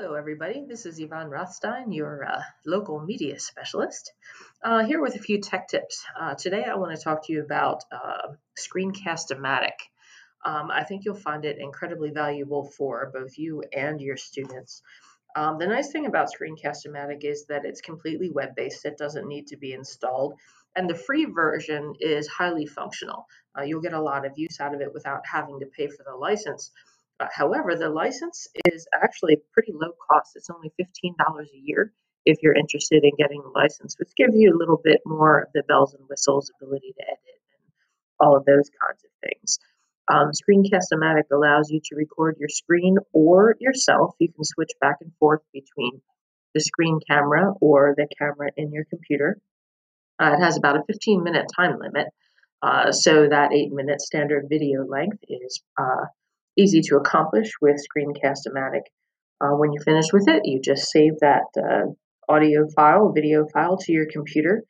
Hello, everybody. This is Yvonne Rothstein, your uh, local media specialist, uh, here with a few tech tips. Uh, today, I want to talk to you about uh, Screencast-O-Matic. Um, I think you'll find it incredibly valuable for both you and your students. Um, the nice thing about Screencast-O-Matic is that it's completely web-based. It doesn't need to be installed. And the free version is highly functional. Uh, you'll get a lot of use out of it without having to pay for the license. Uh, however, the license is actually pretty low cost. It's only $15 a year if you're interested in getting a license, which gives you a little bit more of the bells and whistles, ability to edit, and all of those kinds of things. Um, Screencast-O-Matic allows you to record your screen or yourself. You can switch back and forth between the screen camera or the camera in your computer. Uh, it has about a 15 minute time limit. Uh, so that eight minute standard video length is uh, easy to accomplish with Screencast-O-Matic. Uh, when you finish with it, you just save that uh, audio file, video file to your computer,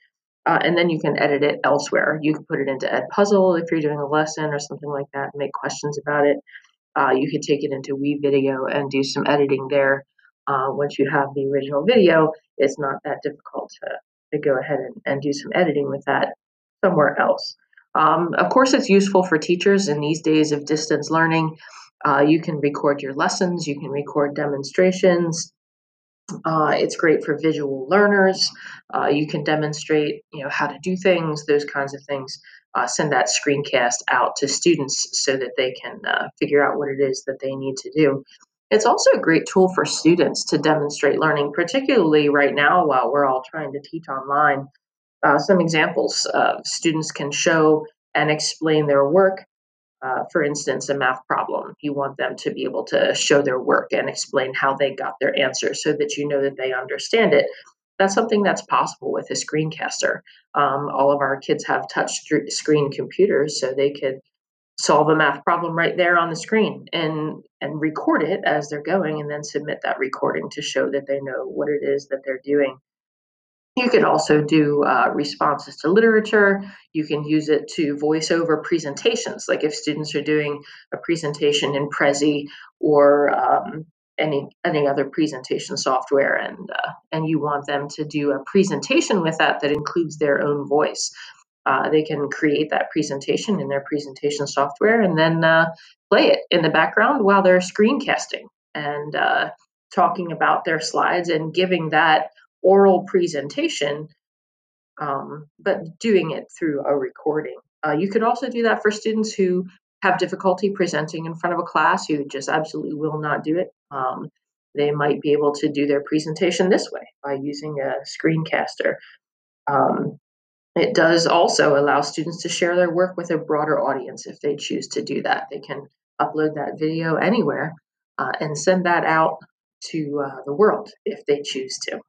uh, and then you can edit it elsewhere. You can put it into Edpuzzle if you're doing a lesson or something like that, and make questions about it. Uh, you could take it into WeVideo and do some editing there. Uh, once you have the original video, it's not that difficult to, to go ahead and, and do some editing with that somewhere else. Um, of course, it's useful for teachers in these days of distance learning. Uh, you can record your lessons, you can record demonstrations. Uh, it's great for visual learners. Uh, you can demonstrate, you know, how to do things, those kinds of things. Uh, send that screencast out to students so that they can uh, figure out what it is that they need to do. It's also a great tool for students to demonstrate learning, particularly right now while we're all trying to teach online. Uh, some examples of students can show and explain their work uh, for instance, a math problem. You want them to be able to show their work and explain how they got their answer so that you know that they understand it. That's something that's possible with a screencaster. Um, all of our kids have touch screen computers, so they could solve a math problem right there on the screen and and record it as they're going and then submit that recording to show that they know what it is that they're doing you can also do uh, responses to literature. You can use it to voice over presentations, like if students are doing a presentation in Prezi or um, any any other presentation software, and uh, and you want them to do a presentation with that that includes their own voice. Uh, they can create that presentation in their presentation software and then uh, play it in the background while they're screencasting and uh, talking about their slides and giving that oral presentation, um, but doing it through a recording. Uh, you could also do that for students who have difficulty presenting in front of a class who just absolutely will not do it. Um, they might be able to do their presentation this way by using a screencaster. Um, it does also allow students to share their work with a broader audience if they choose to do that. They can upload that video anywhere uh, and send that out to uh, the world if they choose to.